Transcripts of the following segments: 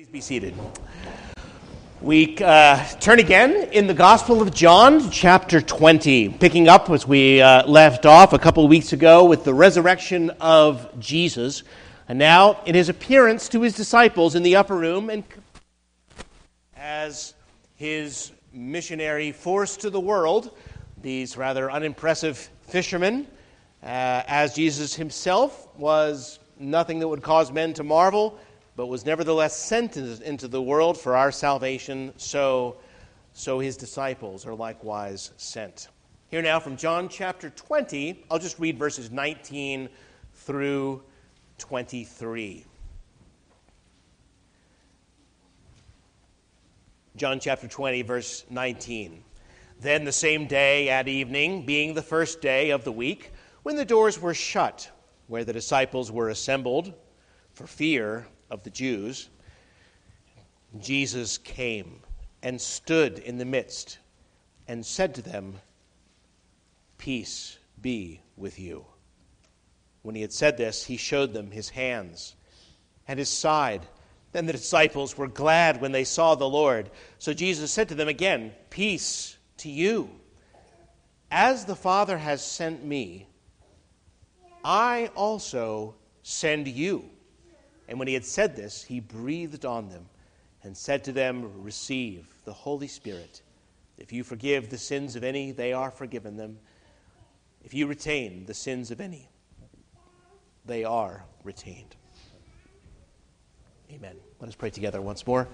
Please be seated. We uh, turn again in the Gospel of John, chapter 20, picking up as we uh, left off a couple of weeks ago with the resurrection of Jesus, and now in his appearance to his disciples in the upper room and as his missionary force to the world, these rather unimpressive fishermen, uh, as Jesus himself was nothing that would cause men to marvel but was nevertheless sent into the world for our salvation, so, so his disciples are likewise sent. Here now from John chapter 20, I'll just read verses 19 through 23. John chapter 20, verse 19. Then the same day at evening, being the first day of the week, when the doors were shut, where the disciples were assembled, for fear of the Jews, Jesus came and stood in the midst and said to them, Peace be with you. When he had said this, he showed them his hands and his side. Then the disciples were glad when they saw the Lord. So Jesus said to them again, Peace to you. As the Father has sent me, I also send you. And when he had said this, he breathed on them and said to them, Receive the Holy Spirit. If you forgive the sins of any, they are forgiven them. If you retain the sins of any, they are retained. Amen. Let us pray together once more.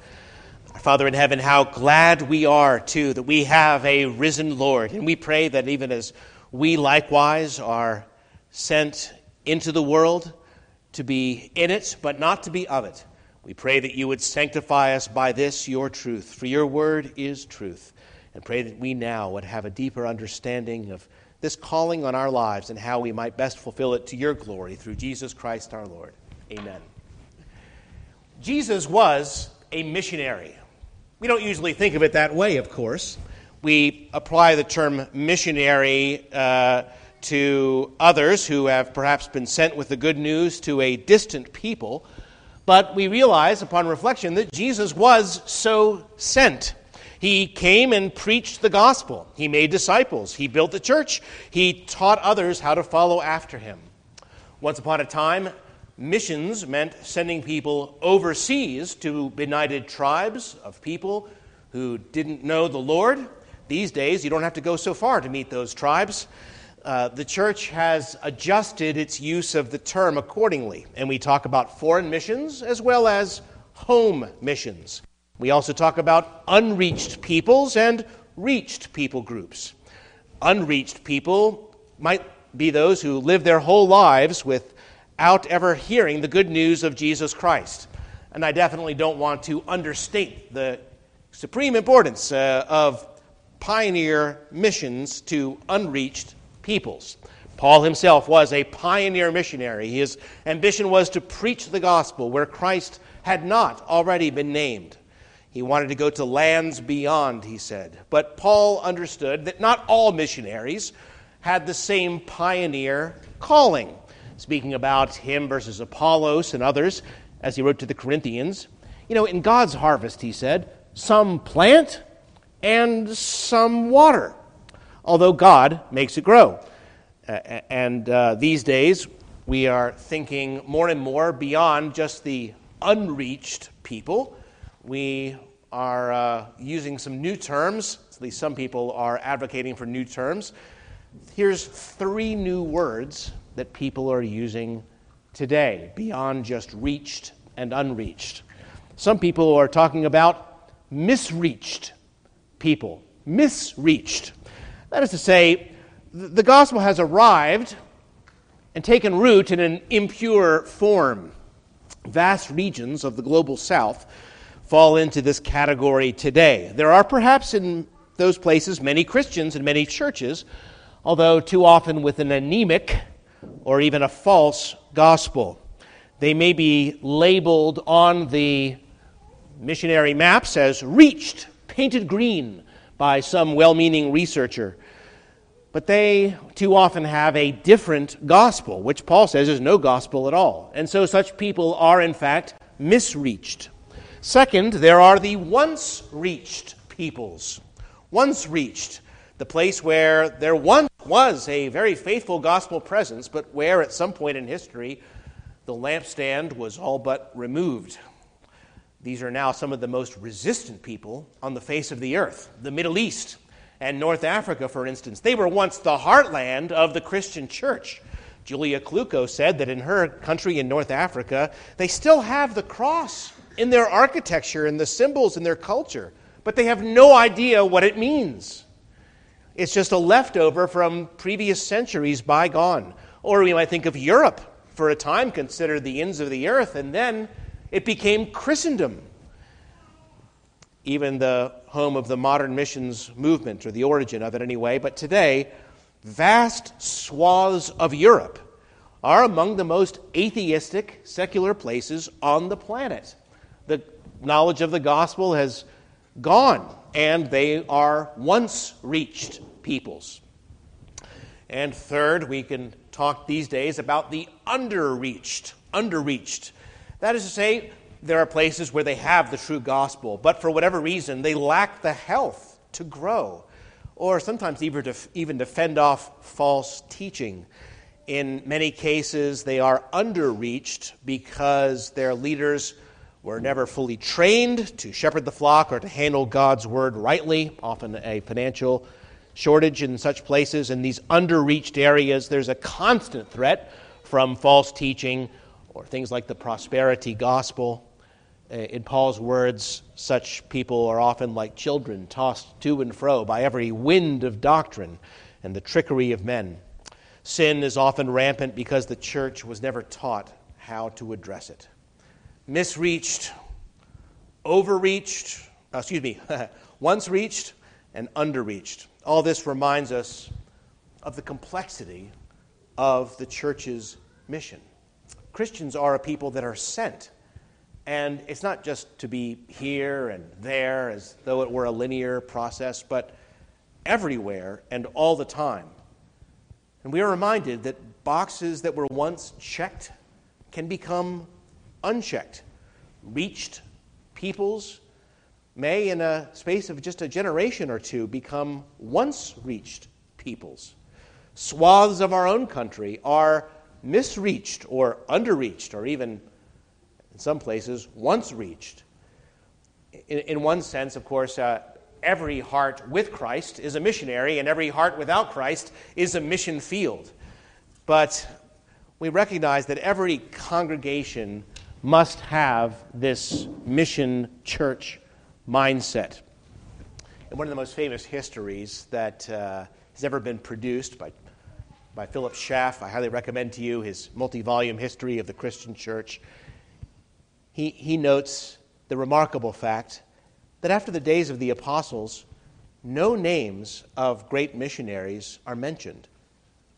Our Father in heaven, how glad we are, too, that we have a risen Lord. And we pray that even as we likewise are sent into the world, to be in it, but not to be of it. We pray that you would sanctify us by this, your truth, for your word is truth. And pray that we now would have a deeper understanding of this calling on our lives and how we might best fulfill it to your glory through Jesus Christ our Lord. Amen. Jesus was a missionary. We don't usually think of it that way, of course. We apply the term missionary. Uh, to others who have perhaps been sent with the good news to a distant people. But we realize upon reflection that Jesus was so sent. He came and preached the gospel. He made disciples. He built the church. He taught others how to follow after him. Once upon a time, missions meant sending people overseas to benighted tribes of people who didn't know the Lord. These days, you don't have to go so far to meet those tribes. Uh, the church has adjusted its use of the term accordingly, and we talk about foreign missions as well as home missions. We also talk about unreached peoples and reached people groups. Unreached people might be those who live their whole lives without ever hearing the good news of Jesus Christ. And I definitely don't want to understate the supreme importance uh, of pioneer missions to unreached peoples. Paul himself was a pioneer missionary. His ambition was to preach the gospel where Christ had not already been named. He wanted to go to lands beyond, he said. But Paul understood that not all missionaries had the same pioneer calling. Speaking about him versus Apollos and others, as he wrote to the Corinthians, you know, in God's harvest, he said, some plant and some water although God makes it grow. Uh, and uh, these days, we are thinking more and more beyond just the unreached people. We are uh, using some new terms, at least some people are advocating for new terms. Here's three new words that people are using today beyond just reached and unreached. Some people are talking about misreached people, misreached. That is to say, the gospel has arrived and taken root in an impure form. Vast regions of the global south fall into this category today. There are perhaps in those places many Christians and many churches, although too often with an anemic or even a false gospel. They may be labeled on the missionary maps as reached, painted green by some well meaning researcher but they too often have a different gospel, which Paul says is no gospel at all. And so such people are, in fact, misreached. Second, there are the once reached peoples. Once reached, the place where there once was a very faithful gospel presence, but where at some point in history the lampstand was all but removed. These are now some of the most resistant people on the face of the earth. The Middle East and North Africa, for instance, they were once the heartland of the Christian church. Julia Klucko said that in her country in North Africa, they still have the cross in their architecture and the symbols in their culture, but they have no idea what it means. It's just a leftover from previous centuries bygone. Or we might think of Europe, for a time considered the ends of the earth, and then it became Christendom. Even the home of the modern missions movement, or the origin of it anyway. But today, vast swaths of Europe are among the most atheistic, secular places on the planet. The knowledge of the gospel has gone, and they are once reached peoples. And third, we can talk these days about the underreached. Underreached. That is to say, there are places where they have the true gospel, but for whatever reason, they lack the health to grow or sometimes even to, fend off false teaching. In many cases, they are underreached because their leaders were never fully trained to shepherd the flock or to handle God's word rightly, often a financial shortage in such places. In these underreached areas, there's a constant threat from false teaching or things like the prosperity gospel. Uh, in Paul's words, such people are often like children tossed to and fro by every wind of doctrine and the trickery of men. Sin is often rampant because the church was never taught how to address it. Misreached, overreached, uh, excuse me, once reached and underreached. All this reminds us of the complexity of the church's mission. Christians are a people that are sent and it's not just to be here and there as though it were a linear process, but everywhere and all the time. And we are reminded that boxes that were once checked can become unchecked. Reached peoples may, in a space of just a generation or two, become once reached peoples. Swaths of our own country are misreached or underreached or even in some places, once reached. In, in one sense, of course, uh, every heart with Christ is a missionary, and every heart without Christ is a mission field. But we recognize that every congregation must have this mission church mindset. And one of the most famous histories that uh, has ever been produced by, by Philip Schaff, I highly recommend to you his multi volume history of the Christian church he, he notes the remarkable fact that after the days of the apostles, no names of great missionaries are mentioned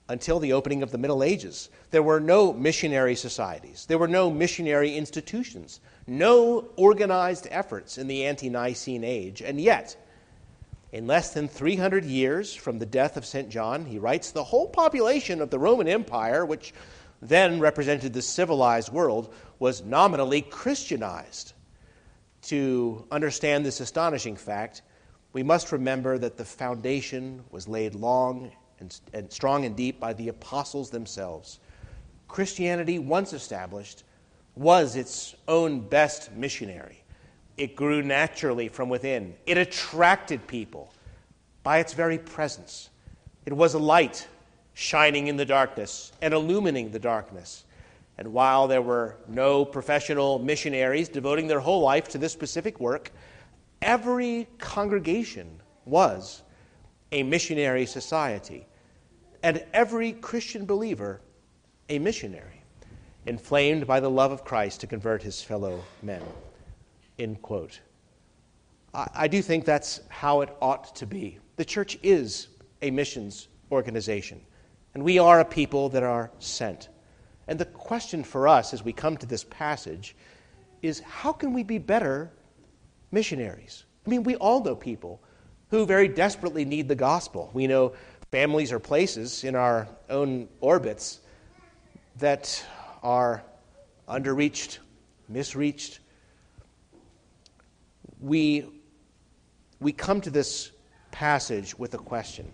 until the opening of the Middle Ages. There were no missionary societies, there were no missionary institutions, no organized efforts in the ante Nicene age. And yet, in less than 300 years from the death of St. John, he writes the whole population of the Roman Empire, which then represented the civilized world, was nominally Christianized. To understand this astonishing fact, we must remember that the foundation was laid long and, and, strong and deep by the apostles themselves. Christianity, once established, was its own best missionary. It grew naturally from within, it attracted people by its very presence. It was a light shining in the darkness and illumining the darkness. And while there were no professional missionaries devoting their whole life to this specific work, every congregation was a missionary society. And every Christian believer a missionary, inflamed by the love of Christ to convert his fellow men. End quote. I, I do think that's how it ought to be. The church is a missions organization, and we are a people that are sent. And the question for us as we come to this passage is how can we be better missionaries? I mean, we all know people who very desperately need the gospel. We know families or places in our own orbits that are underreached, misreached. We, we come to this passage with a question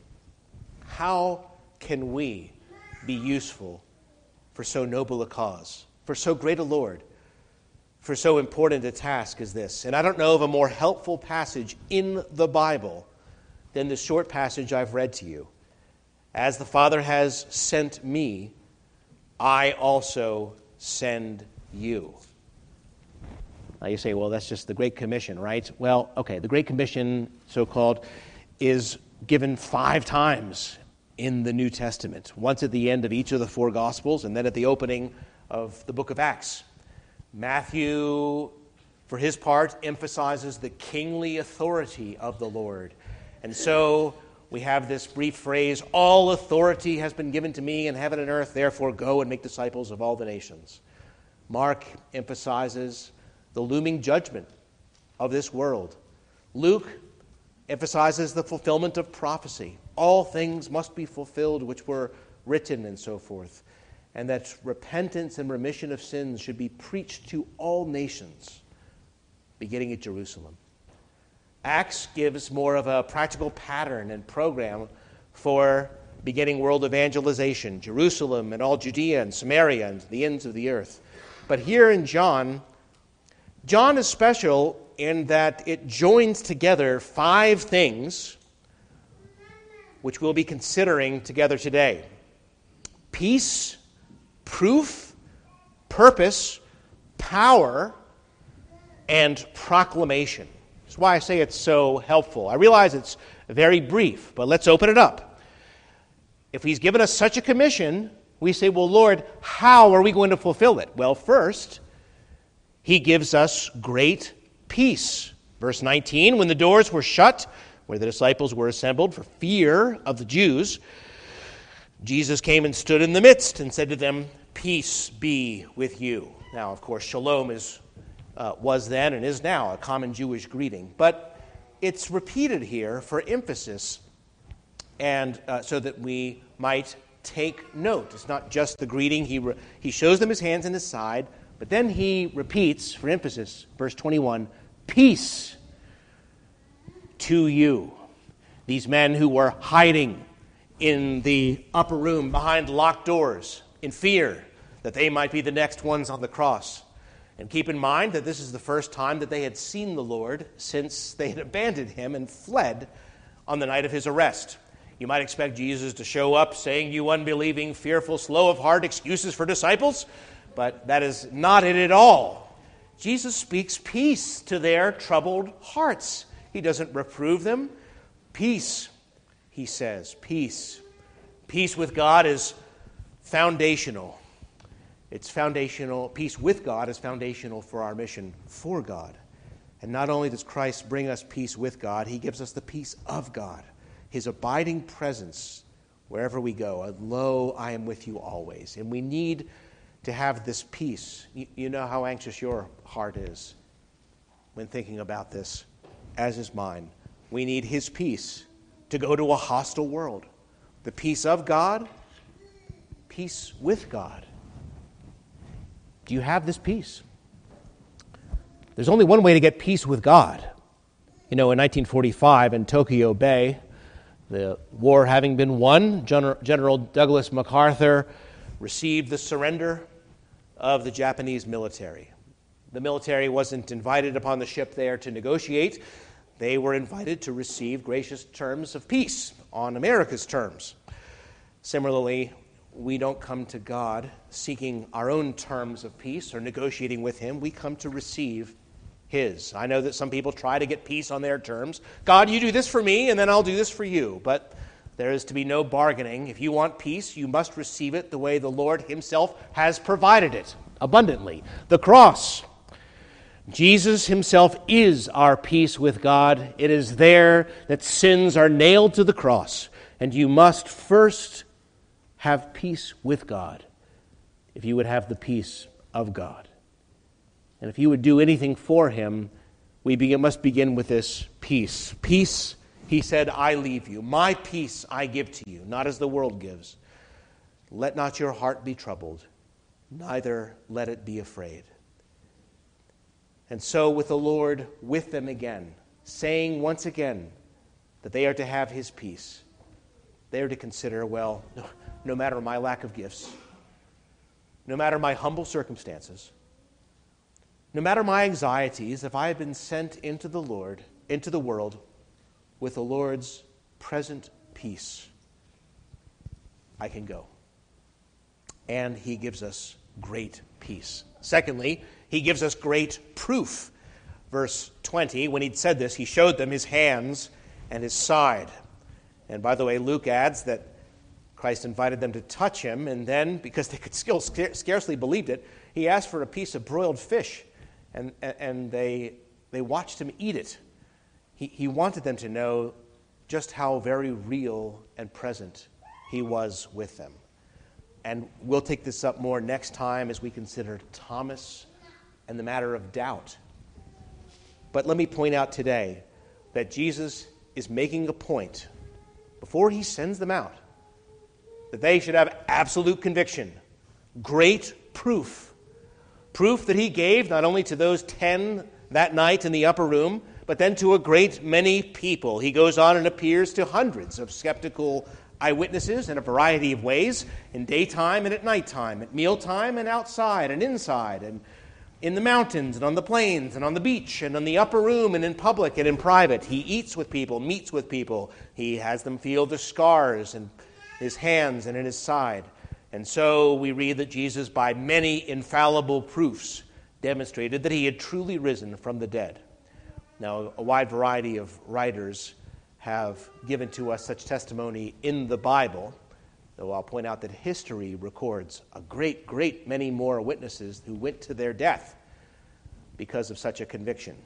How can we be useful for so noble a cause, for so great a Lord, for so important a task as this? And I don't know of a more helpful passage in the Bible than the short passage I've read to you. As the Father has sent me, I also send you. You say, well, that's just the Great Commission, right? Well, okay, the Great Commission, so called, is given five times in the New Testament once at the end of each of the four Gospels, and then at the opening of the book of Acts. Matthew, for his part, emphasizes the kingly authority of the Lord. And so we have this brief phrase All authority has been given to me in heaven and earth, therefore go and make disciples of all the nations. Mark emphasizes the looming judgment of this world. Luke emphasizes the fulfillment of prophecy. All things must be fulfilled which were written and so forth. And that repentance and remission of sins should be preached to all nations, beginning at Jerusalem. Acts gives more of a practical pattern and program for beginning world evangelization Jerusalem and all Judea and Samaria and the ends of the earth. But here in John, John is special in that it joins together five things which we'll be considering together today peace, proof, purpose, power, and proclamation. That's why I say it's so helpful. I realize it's very brief, but let's open it up. If He's given us such a commission, we say, Well, Lord, how are we going to fulfill it? Well, first, He gives us great peace. Verse 19 When the doors were shut, where the disciples were assembled for fear of the Jews, Jesus came and stood in the midst and said to them, Peace be with you. Now, of course, shalom is, uh, was then and is now a common Jewish greeting, but it's repeated here for emphasis and uh, so that we might take note. It's not just the greeting, he, re- he shows them his hands and his side, but then he repeats, for emphasis, verse 21 Peace to you. These men who were hiding in the upper room behind locked doors in fear that they might be the next ones on the cross. And keep in mind that this is the first time that they had seen the Lord since they had abandoned him and fled on the night of his arrest. You might expect Jesus to show up saying, You unbelieving, fearful, slow of heart, excuses for disciples. But that is not it at all. Jesus speaks peace to their troubled hearts. He doesn't reprove them. Peace, he says, peace. Peace with God is foundational. It's foundational. Peace with God is foundational for our mission for God. And not only does Christ bring us peace with God, he gives us the peace of God, his abiding presence wherever we go. Lo, I am with you always. And we need to have this peace. You, you know how anxious your heart is when thinking about this, as is mine. We need His peace to go to a hostile world. The peace of God, peace with God. Do you have this peace? There's only one way to get peace with God. You know, in 1945 in Tokyo Bay, the war having been won, General Douglas MacArthur received the surrender of the Japanese military. The military wasn't invited upon the ship there to negotiate. They were invited to receive gracious terms of peace on America's terms. Similarly, we don't come to God seeking our own terms of peace or negotiating with Him. We come to receive His. I know that some people try to get peace on their terms. God, you do this for me, and then I'll do this for you. But there is to be no bargaining. If you want peace, you must receive it the way the Lord Himself has provided it abundantly. The cross. Jesus Himself is our peace with God. It is there that sins are nailed to the cross. And you must first have peace with God if you would have the peace of God. And if you would do anything for Him, we begin, must begin with this peace. Peace he said, I leave you. My peace I give to you, not as the world gives. Let not your heart be troubled, neither let it be afraid. And so, with the Lord with them again, saying once again that they are to have his peace, they are to consider well, no, no matter my lack of gifts, no matter my humble circumstances, no matter my anxieties, if I have been sent into the Lord, into the world, with the Lord's present peace, I can go. And he gives us great peace. Secondly, he gives us great proof. Verse 20, when he'd said this, he showed them his hands and his side. And by the way, Luke adds that Christ invited them to touch him, and then, because they could still scarcely believe it, he asked for a piece of broiled fish, and, and they, they watched him eat it. He, he wanted them to know just how very real and present he was with them. And we'll take this up more next time as we consider Thomas and the matter of doubt. But let me point out today that Jesus is making a point before he sends them out that they should have absolute conviction, great proof. Proof that he gave not only to those 10 that night in the upper room, but then to a great many people. He goes on and appears to hundreds of skeptical eyewitnesses in a variety of ways in daytime and at nighttime, at mealtime and outside and inside, and in the mountains and on the plains and on the beach and in the upper room and in public and in private. He eats with people, meets with people. He has them feel the scars in his hands and in his side. And so we read that Jesus, by many infallible proofs, demonstrated that he had truly risen from the dead. Now, a wide variety of writers have given to us such testimony in the Bible, though I'll point out that history records a great, great many more witnesses who went to their death because of such a conviction.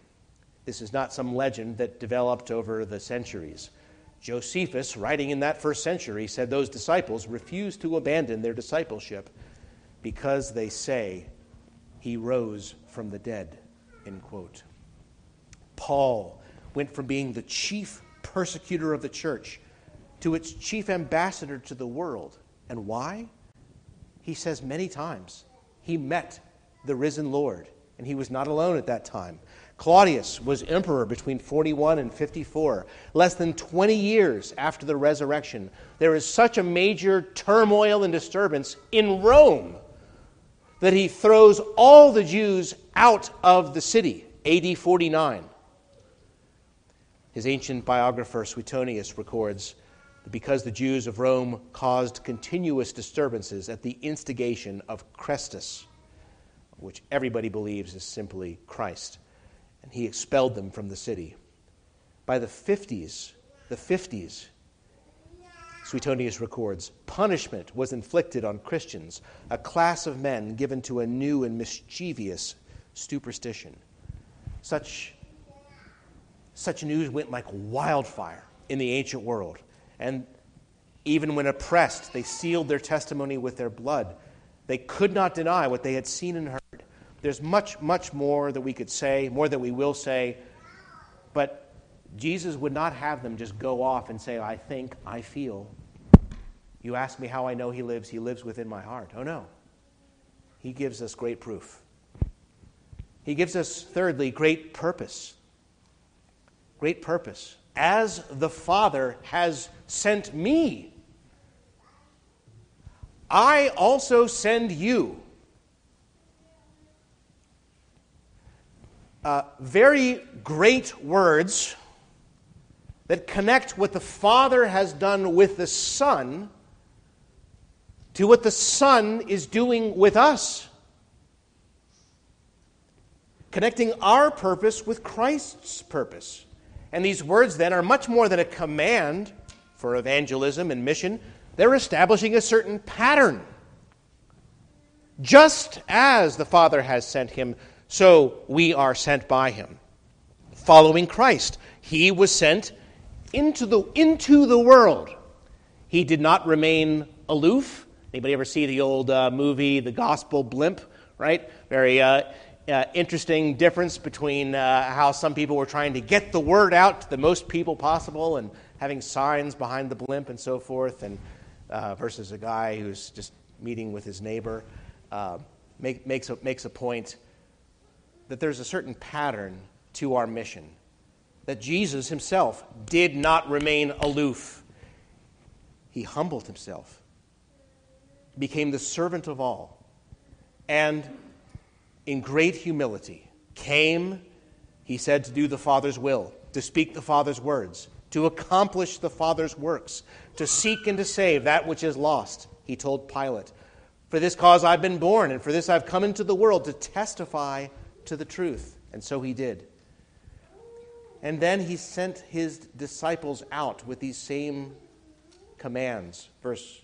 This is not some legend that developed over the centuries. Josephus, writing in that first century, said those disciples refused to abandon their discipleship because they say he rose from the dead. End quote. Paul went from being the chief persecutor of the church to its chief ambassador to the world. And why? He says many times he met the risen Lord, and he was not alone at that time. Claudius was emperor between 41 and 54, less than 20 years after the resurrection. There is such a major turmoil and disturbance in Rome that he throws all the Jews out of the city, AD 49. His ancient biographer, Suetonius, records that because the Jews of Rome caused continuous disturbances at the instigation of Chrestus, which everybody believes is simply Christ, and he expelled them from the city. By the 50s, the 50s, Suetonius records, punishment was inflicted on Christians, a class of men given to a new and mischievous superstition. Such such news went like wildfire in the ancient world. And even when oppressed, they sealed their testimony with their blood. They could not deny what they had seen and heard. There's much, much more that we could say, more that we will say, but Jesus would not have them just go off and say, I think, I feel. You ask me how I know he lives, he lives within my heart. Oh no. He gives us great proof. He gives us, thirdly, great purpose great purpose. As the Father has sent me, I also send you. Uh, very great words that connect what the Father has done with the Son to what the Son is doing with us. Connecting our purpose with Christ's purpose. And these words then are much more than a command for evangelism and mission, they're establishing a certain pattern. Just as the Father has sent him, so we are sent by him. Following Christ, he was sent into the, into the world. He did not remain aloof. Anybody ever see the old uh, movie, The Gospel Blimp? Right? Very uh, uh, interesting difference between uh, how some people were trying to get the word out to the most people possible and having signs behind the blimp and so forth, and uh, versus a guy who's just meeting with his neighbor. Uh, make, makes, a, makes a point. that there's a certain pattern to our mission, that Jesus himself did not remain aloof. He humbled himself, became the servant of all, and in great humility came, he said, to do the Father's will, to speak the Father's words, to accomplish the Father's works, to seek and to save that which is lost, he told Pilate. For this cause I've been born, and for this I've come into the world to testify to the truth. And so he did. And then he sent his disciples out with these same commands. Verse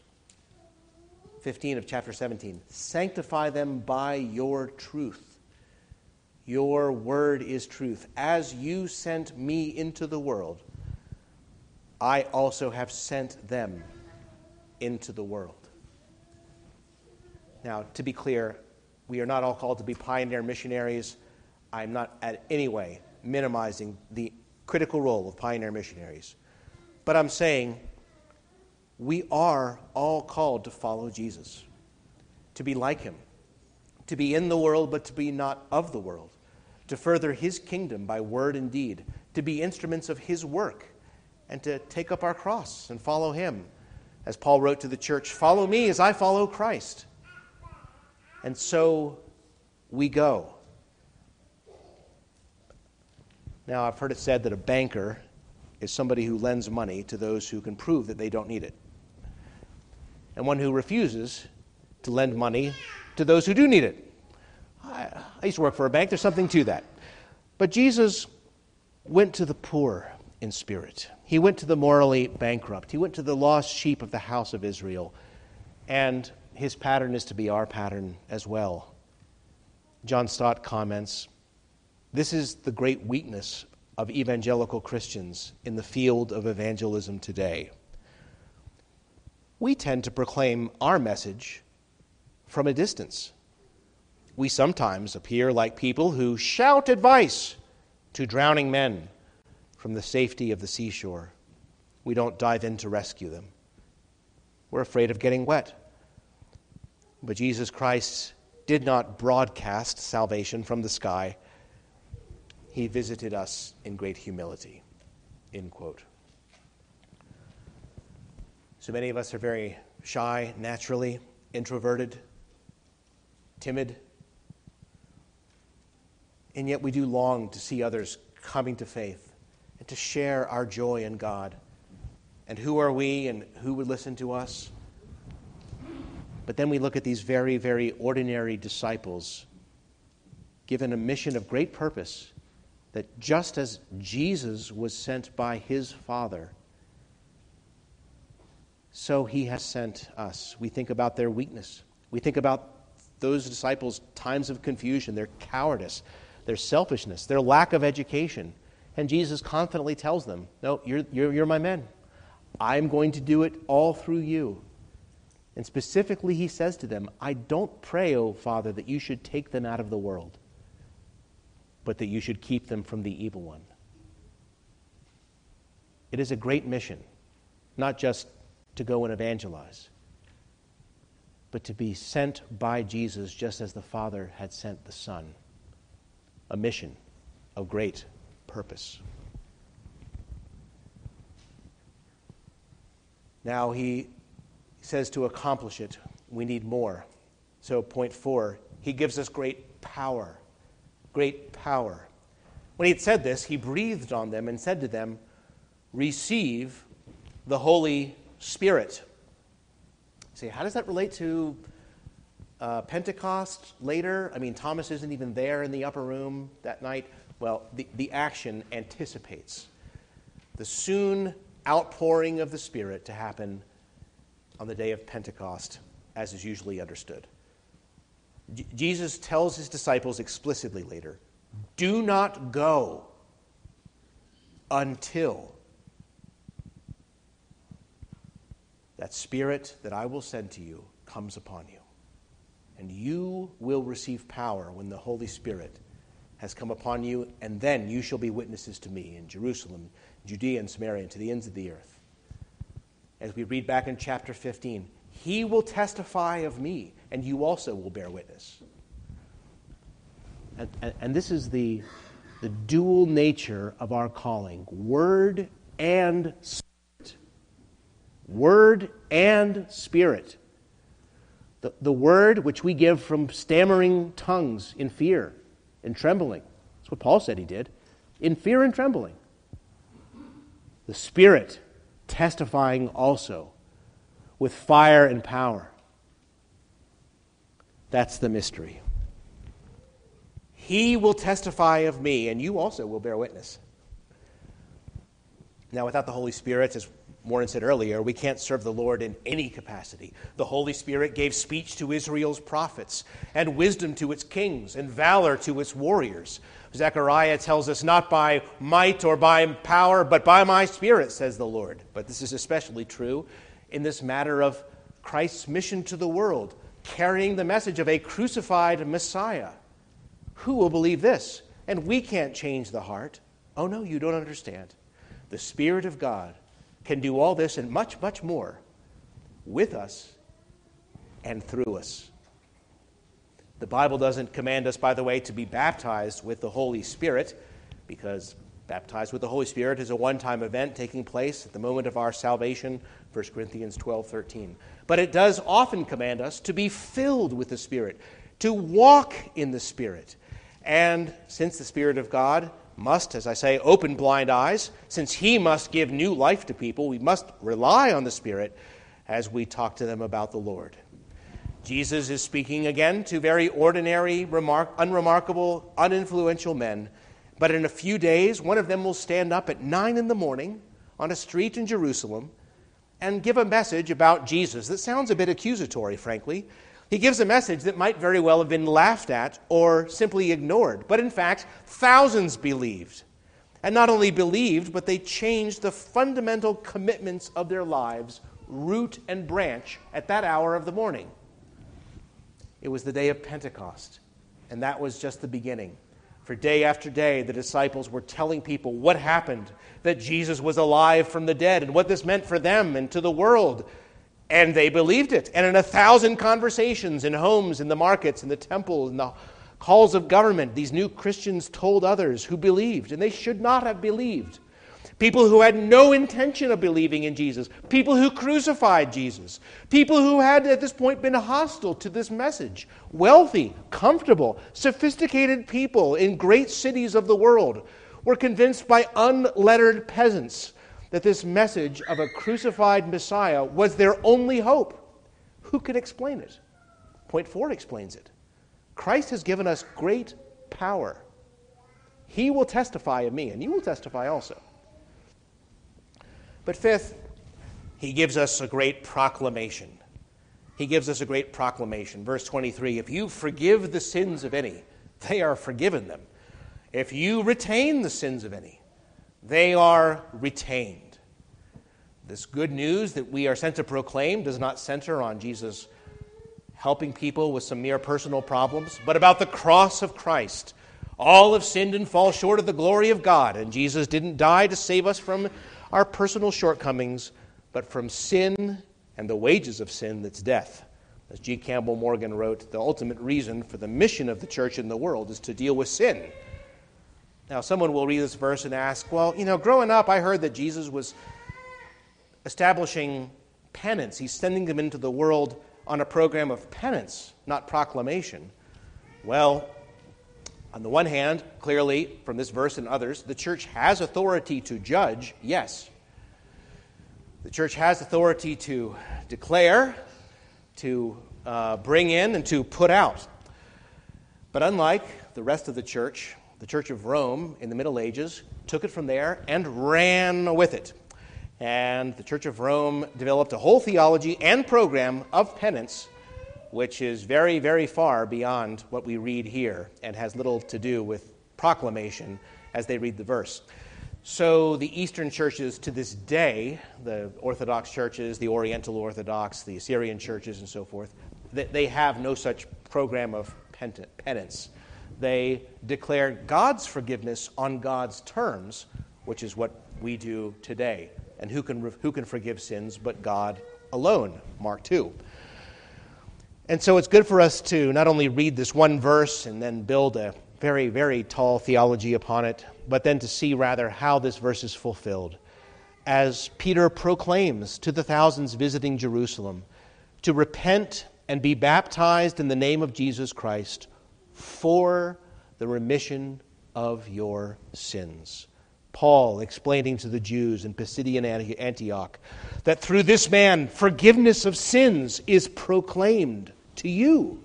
15 of chapter 17 Sanctify them by your truth. Your word is truth. As you sent me into the world, I also have sent them into the world. Now, to be clear, we are not all called to be pioneer missionaries. I'm not at any way minimizing the critical role of pioneer missionaries. But I'm saying we are all called to follow Jesus, to be like him, to be in the world, but to be not of the world, to further his kingdom by word and deed, to be instruments of his work, and to take up our cross and follow him. As Paul wrote to the church, Follow me as I follow Christ. And so we go. Now, I've heard it said that a banker is somebody who lends money to those who can prove that they don't need it, and one who refuses to lend money to those who do need it. I, I used to work for a bank, there's something to that. But Jesus went to the poor in spirit, he went to the morally bankrupt, he went to the lost sheep of the house of Israel, and his pattern is to be our pattern as well. John Stott comments this is the great weakness of evangelical Christians in the field of evangelism today. We tend to proclaim our message from a distance. We sometimes appear like people who shout advice to drowning men from the safety of the seashore. We don't dive in to rescue them. We're afraid of getting wet. But Jesus Christ did not broadcast salvation from the sky. He visited us in great humility. End quote. So many of us are very shy, naturally, introverted, timid. And yet we do long to see others coming to faith and to share our joy in God. And who are we and who would listen to us? But then we look at these very, very ordinary disciples given a mission of great purpose that just as Jesus was sent by his Father, so he has sent us. We think about their weakness. We think about those disciples' times of confusion, their cowardice, their selfishness, their lack of education. And Jesus confidently tells them, No, you're, you're, you're my men. I'm going to do it all through you. And specifically, he says to them, I don't pray, O Father, that you should take them out of the world, but that you should keep them from the evil one. It is a great mission, not just to go and evangelize, but to be sent by Jesus just as the Father had sent the Son. A mission of great purpose. Now he says to accomplish it, we need more. So, point four, he gives us great power. Great power. When he had said this, he breathed on them and said to them, Receive the Holy Spirit. See, how does that relate to uh, Pentecost later? I mean, Thomas isn't even there in the upper room that night. Well, the, the action anticipates the soon outpouring of the Spirit to happen on the day of Pentecost, as is usually understood. J- Jesus tells his disciples explicitly later do not go until that Spirit that I will send to you comes upon you. And you will receive power when the Holy Spirit has come upon you, and then you shall be witnesses to me in Jerusalem, Judea, and Samaria, and to the ends of the earth as we read back in chapter 15, he will testify of me, and you also will bear witness. And, and, and this is the, the dual nature of our calling word and spirit. Word and spirit. The, the word which we give from stammering tongues in fear and trembling. That's what Paul said he did. In fear and trembling. The Spirit testifying also with fire and power. That's the mystery. He will testify of me, and you also will bear witness. Now, without the Holy Spirit, as Warren said earlier, we can't serve the Lord in any capacity. The Holy Spirit gave speech to Israel's prophets, and wisdom to its kings, and valor to its warriors. Zechariah tells us, Not by might or by power, but by my Spirit, says the Lord. But this is especially true in this matter of Christ's mission to the world, carrying the message of a crucified Messiah. Who will believe this? And we can't change the heart. Oh, no, you don't understand. The Spirit of God can do all this and much, much more with us and through us. The Bible doesn't command us, by the way, to be baptized with the Holy Spirit, because baptized with the Holy Spirit is a one time event taking place at the moment of our salvation, 1 Corinthians 12 13. But it does often command us to be filled with the Spirit, to walk in the Spirit. And since the Spirit of God must, as I say, open blind eyes. Since He must give new life to people, we must rely on the Spirit as we talk to them about the Lord. Jesus is speaking again to very ordinary, remark, unremarkable, uninfluential men. But in a few days, one of them will stand up at nine in the morning on a street in Jerusalem and give a message about Jesus that sounds a bit accusatory, frankly. He gives a message that might very well have been laughed at or simply ignored. But in fact, thousands believed. And not only believed, but they changed the fundamental commitments of their lives, root and branch, at that hour of the morning. It was the day of Pentecost, and that was just the beginning. For day after day, the disciples were telling people what happened, that Jesus was alive from the dead, and what this meant for them and to the world. And they believed it. And in a thousand conversations in homes, in the markets, in the temple, in the halls of government, these new Christians told others who believed, and they should not have believed. People who had no intention of believing in Jesus, people who crucified Jesus, people who had at this point been hostile to this message, wealthy, comfortable, sophisticated people in great cities of the world were convinced by unlettered peasants that this message of a crucified Messiah was their only hope. Who could explain it? Point four explains it. Christ has given us great power. He will testify of me, and you will testify also. But fifth, he gives us a great proclamation. He gives us a great proclamation. Verse 23 If you forgive the sins of any, they are forgiven them. If you retain the sins of any, they are retained. This good news that we are sent to proclaim does not center on Jesus helping people with some mere personal problems, but about the cross of Christ. All have sinned and fall short of the glory of God, and Jesus didn't die to save us from our personal shortcomings, but from sin and the wages of sin that's death. As G. Campbell Morgan wrote, the ultimate reason for the mission of the church in the world is to deal with sin. Now, someone will read this verse and ask, well, you know, growing up, I heard that Jesus was establishing penance. He's sending them into the world on a program of penance, not proclamation. Well, on the one hand, clearly from this verse and others, the church has authority to judge, yes. The church has authority to declare, to uh, bring in, and to put out. But unlike the rest of the church, the Church of Rome in the Middle Ages took it from there and ran with it. And the Church of Rome developed a whole theology and program of penance, which is very, very far beyond what we read here and has little to do with proclamation as they read the verse. So the Eastern churches to this day, the Orthodox churches, the Oriental Orthodox, the Assyrian churches, and so forth, they have no such program of penance. They declare God's forgiveness on God's terms, which is what we do today. And who can, who can forgive sins but God alone? Mark 2. And so it's good for us to not only read this one verse and then build a very, very tall theology upon it, but then to see rather how this verse is fulfilled. As Peter proclaims to the thousands visiting Jerusalem to repent and be baptized in the name of Jesus Christ for the remission of your sins. Paul explaining to the Jews in Pisidian Antioch that through this man forgiveness of sins is proclaimed to you.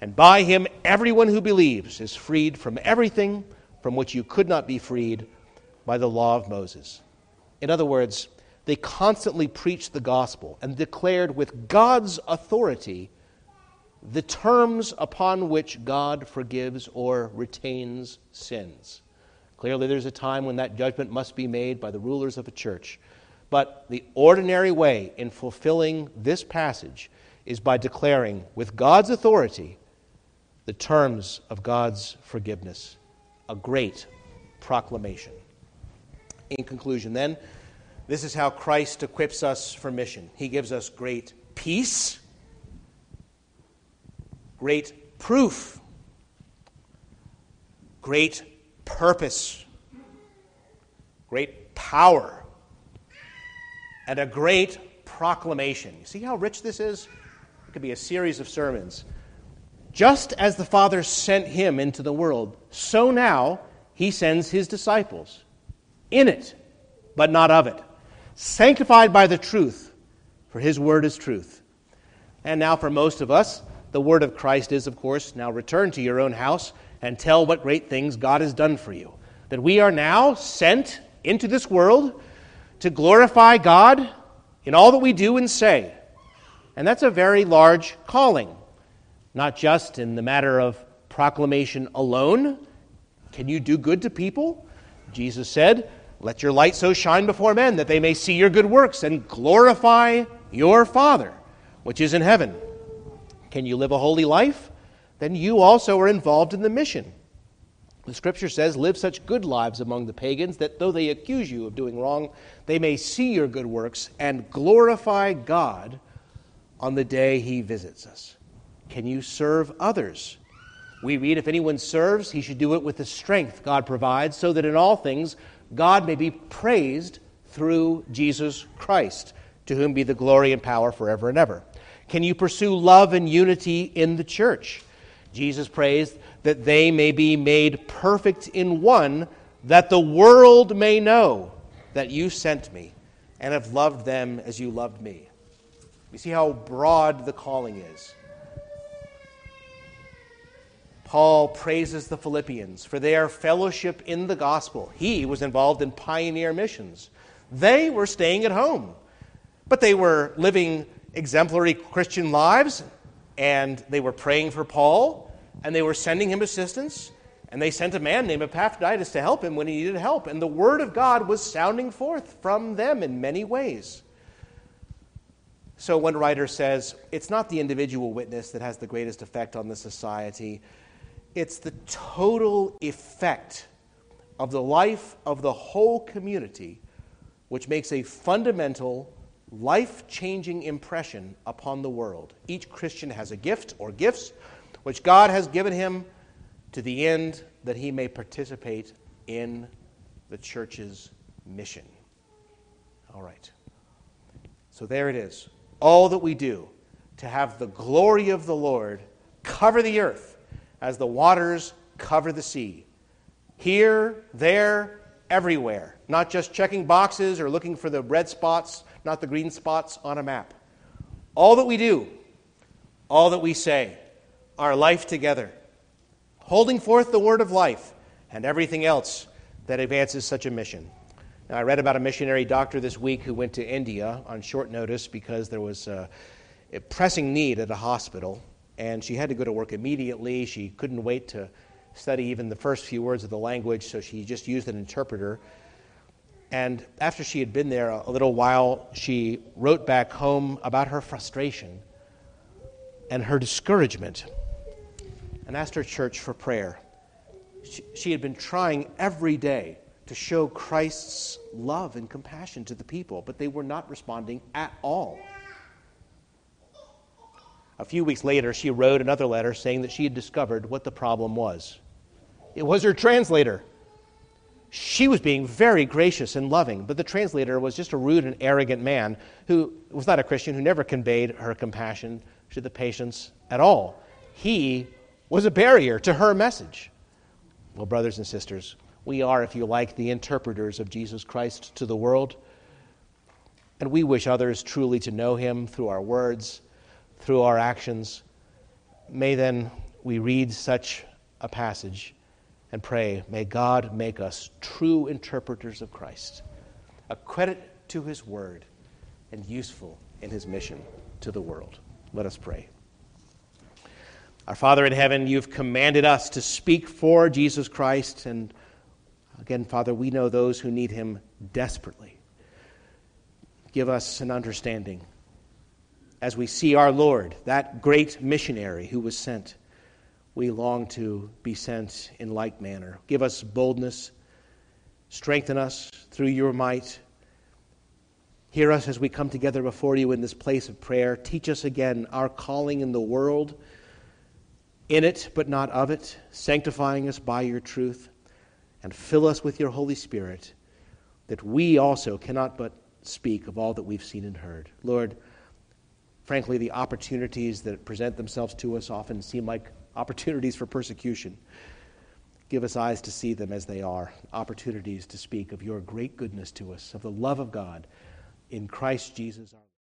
And by him, everyone who believes is freed from everything from which you could not be freed by the law of Moses. In other words, they constantly preached the gospel and declared with God's authority the terms upon which God forgives or retains sins. Clearly, there's a time when that judgment must be made by the rulers of a church. But the ordinary way in fulfilling this passage is by declaring with God's authority the terms of God's forgiveness. A great proclamation. In conclusion, then, this is how Christ equips us for mission. He gives us great peace, great proof, great purpose, great power, and a great proclamation. You see how rich this is? It could be a series of sermons. Just as the Father sent him into the world, so now he sends his disciples in it, but not of it, sanctified by the truth, for his word is truth. And now, for most of us, the word of Christ is, of course, now return to your own house and tell what great things God has done for you. That we are now sent into this world to glorify God in all that we do and say. And that's a very large calling, not just in the matter of proclamation alone. Can you do good to people? Jesus said, Let your light so shine before men that they may see your good works and glorify your Father, which is in heaven. Can you live a holy life? Then you also are involved in the mission. The scripture says, Live such good lives among the pagans that though they accuse you of doing wrong, they may see your good works and glorify God on the day he visits us? Can you serve others? We read, if anyone serves, he should do it with the strength God provides, so that in all things God may be praised through Jesus Christ, to whom be the glory and power forever and ever. Can you pursue love and unity in the church? Jesus prays that they may be made perfect in one, that the world may know that you sent me and have loved them as you loved me. You see how broad the calling is. Paul praises the Philippians for their fellowship in the gospel. He was involved in pioneer missions. They were staying at home, but they were living exemplary Christian lives, and they were praying for Paul, and they were sending him assistance, and they sent a man named Epaphroditus to help him when he needed help. And the word of God was sounding forth from them in many ways. So one writer says it's not the individual witness that has the greatest effect on the society, it's the total effect of the life of the whole community which makes a fundamental, life changing impression upon the world. Each Christian has a gift or gifts which God has given him to the end that he may participate in the church's mission. All right. So there it is all that we do to have the glory of the Lord cover the earth as the waters cover the sea. Here, there, everywhere. Not just checking boxes or looking for the red spots, not the green spots on a map. All that we do, all that we say, our life together, holding forth the word of life, and everything else that advances such a mission. Now, I read about a missionary doctor this week who went to India on short notice because there was a, pressing need at a hospital, and she had to go to work immediately. She couldn't wait to study even the first few words of the language, so she just used an interpreter. And after she had been there a little while, she wrote back home about her frustration and her discouragement and asked her church for prayer. She, she had been trying every day to show Christ's love and compassion to the people, but they were not responding at all. A few weeks later, she wrote another letter saying that she had discovered what the problem was. it was her translator. She was being very gracious and loving, but the translator was just a rude and arrogant man who was not a Christian, who never conveyed her compassion to the patients at all. He was a barrier to her message. Well, brothers and sisters, we are, if you like, the interpreters of Jesus Christ to the world. And we wish others truly to know him through our words, through our actions. May then we read such a passage and pray, may God make us true interpreters of Christ, a credit to his word, and useful in his mission to the world. Let us pray. Our Father in heaven, you've commanded us to speak for Jesus Christ. And again, Father, we know those who need him desperately. Give us an understanding as we see our Lord, that great missionary who was sent we long to be sent in like manner. Give us boldness, strengthen us through your might. Hear us as we come together before you in this place of prayer. Teach us again our calling in the world, in it but not of it, sanctifying us by your truth, and fill us with your Holy Spirit, that we also cannot but speak of all that we've seen and heard. Lord, frankly, the opportunities that present themselves to us often seem like opportunities for persecution. Give us eyes to see them as they are, opportunities to speak of your great goodness to us, of the love of God in Christ Jesus.